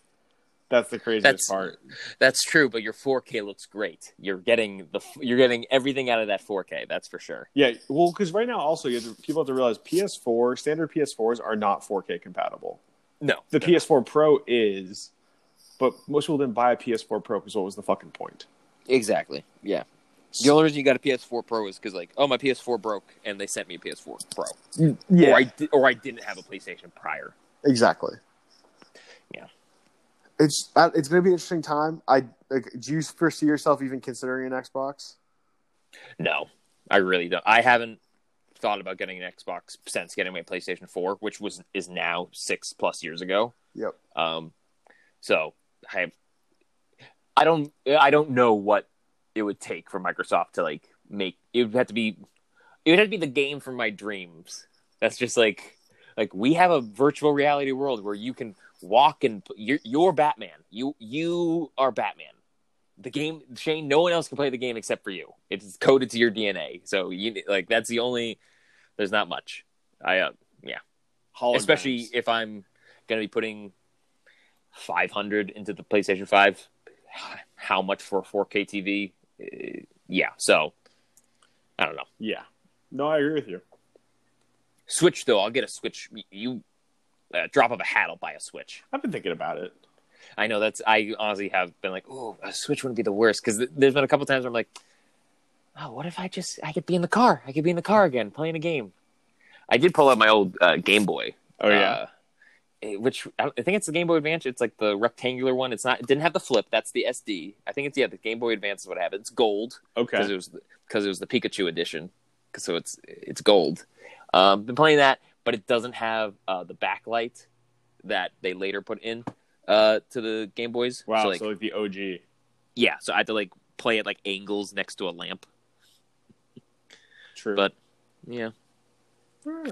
that's the craziest That's- part. That's true, but your 4K looks great. You're getting the you're getting everything out of that 4K. That's for sure. Yeah, well, because right now also you have to, people have to realize PS4 standard PS4s are not 4K compatible. No, The PS4 Pro is, but most people didn't buy a PS4 Pro because what was the fucking point? exactly. Yeah. The only reason you got a PS4 Pro is because like, oh, my PS4 broke, and they sent me a PS4 Pro, yeah, or I di- or I didn't have a PlayStation prior. exactly. It's it's going to be an interesting time. I like, do you foresee yourself even considering an Xbox? No, I really don't. I haven't thought about getting an Xbox since getting my PlayStation 4, which was is now six plus years ago. Yep. Um, so I have, I don't, I don't know what it would take for Microsoft to like make. It would have to be, it would have to be the game from my dreams. That's just like, like we have a virtual reality world where you can walk and you're, you're Batman. You you are Batman. The game, Shane. No one else can play the game except for you. It's coded to your DNA. So you like that's the only. There's not much. I uh, yeah Holograms. especially if I'm going to be putting 500 into the PlayStation 5. How much for a 4K TV? Uh, yeah, so I don't know. yeah. No, I agree with you. Switch though, I'll get a Switch. You uh, drop of a hat, I'll buy a Switch. I've been thinking about it. I know that's. I honestly have been like, oh, a Switch wouldn't be the worst because th- there's been a couple times where I'm like, oh, what if I just I could be in the car? I could be in the car again playing a game. I did pull out my old uh, Game Boy. Oh yeah. uh, which I, I think it's the Game Boy Advance. It's like the rectangular one. It's not. It didn't have the flip. That's the SP. I think it's yeah. The Game Boy Advance is what happened. It's gold Okay. because it was because it was the Pikachu edition. So it's it's gold. Um, been playing that, but it doesn't have uh, the backlight that they later put in uh, to the Game Boys. Wow. So, like, so like the OG. yeah, so I had to like play at like angles next to a lamp. True. But yeah, well,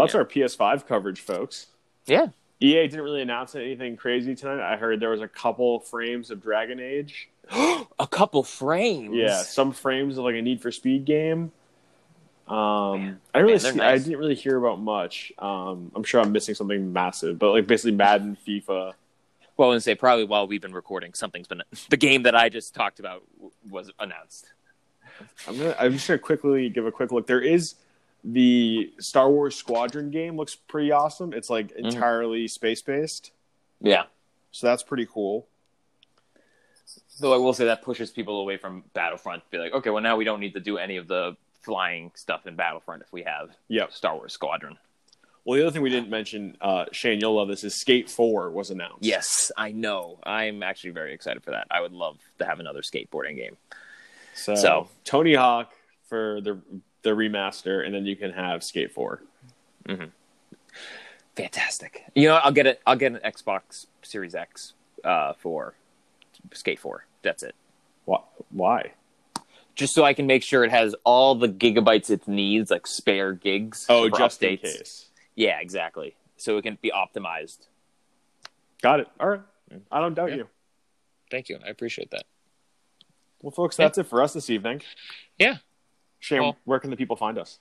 that's yeah. our PS5 coverage, folks. yeah. EA didn't really announce anything crazy tonight. I heard there was a couple frames of Dragon Age. a couple frames. Yeah, some frames of like a Need for Speed game. Um, Man. I didn't really Man, they're I didn't really hear about much. Um, I'm sure I'm missing something massive, but like basically Madden, FIFA. Well, and say probably while we've been recording, something's been the game that I just talked about was announced. I'm gonna, I'm just gonna quickly give a quick look. There is the Star Wars Squadron game. Looks pretty awesome. It's like Mm-hmm. entirely space based, Yeah. so that's pretty cool. Though I will say that pushes people away from Battlefront. To be like, okay, well now we don't need to do any of the flying stuff in Battlefront if we have Yep. Star Wars Squadron. Well, the other thing we didn't mention, uh, Shane, you'll love this, is Skate Four was announced. Yes, I know. I'm actually very excited for that. I would love to have another skateboarding game. So, So- Tony Hawk for the the remaster, and then you can have Skate Four. Fantastic. You know, I'll get it. I'll get an Xbox Series X uh, for Skate Four. That's it. Why? Why? Just so I can make sure it has all the gigabytes it needs, like spare gigs. Oh, for just in case. Yeah, exactly. So it can be optimized. Got it. All right. I don't doubt Yeah. you. Thank you. I appreciate that. Well, folks, that's it for us this evening. Yeah. Shane, Well- where can the people find us?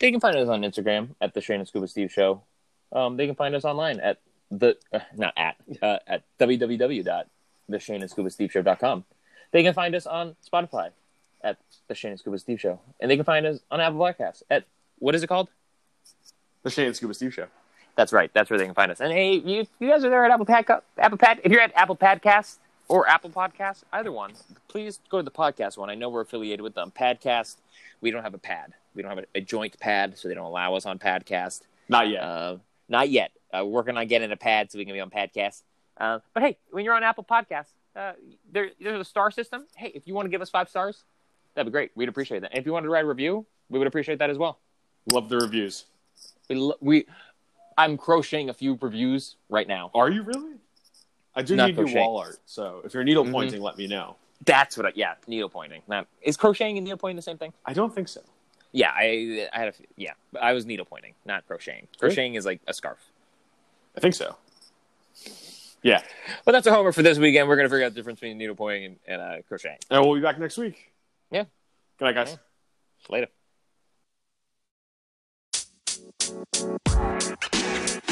They can find us on Instagram at the Shane and Scuba Steve Show. Um, they can find us online at the uh, not at uh, at www.theshaneandscubasteveshow.com. They can find us on Spotify at the Shane and Scuba Steve Show, and they can find us on Apple Podcasts at what is it called? The Shane and Scuba Steve Show. That's right. That's where they can find us. And hey, you, you guys are there at Apple Pad, Apple Pad. If you're at Apple Podcast or Apple Podcast, either one, please go to the podcast one. I know we're affiliated with them. Padcast. We don't have a pad. We don't have a, a joint pad, so they don't allow us on Padcast. Not yet. Uh, not yet. Uh, working on getting a pad so we can be on Padcast. Uh, but hey, when you're on Apple Podcasts, uh, there, there's a star system. Hey, if you want to give us five stars, that'd be great. We'd appreciate that. And if you wanted to write a review, we would appreciate that as well. Love the reviews. We, lo- we I'm crocheting a few reviews right now. Are you really? I do Not need new wall art, so if you're needle Mhm. let me know. That's what I, yeah, needle pointing. Not, is crocheting and needle pointing the same thing? I don't think so. Yeah, I, I had a, yeah, but I was needle pointing, not crocheting. Crocheting is like a scarf. I think so. Yeah. But that's our homework for this weekend. We're going to figure out the difference between needle pointing and, and uh, crocheting. And we'll be back next week. Yeah. Good night, guys. Yeah. Later.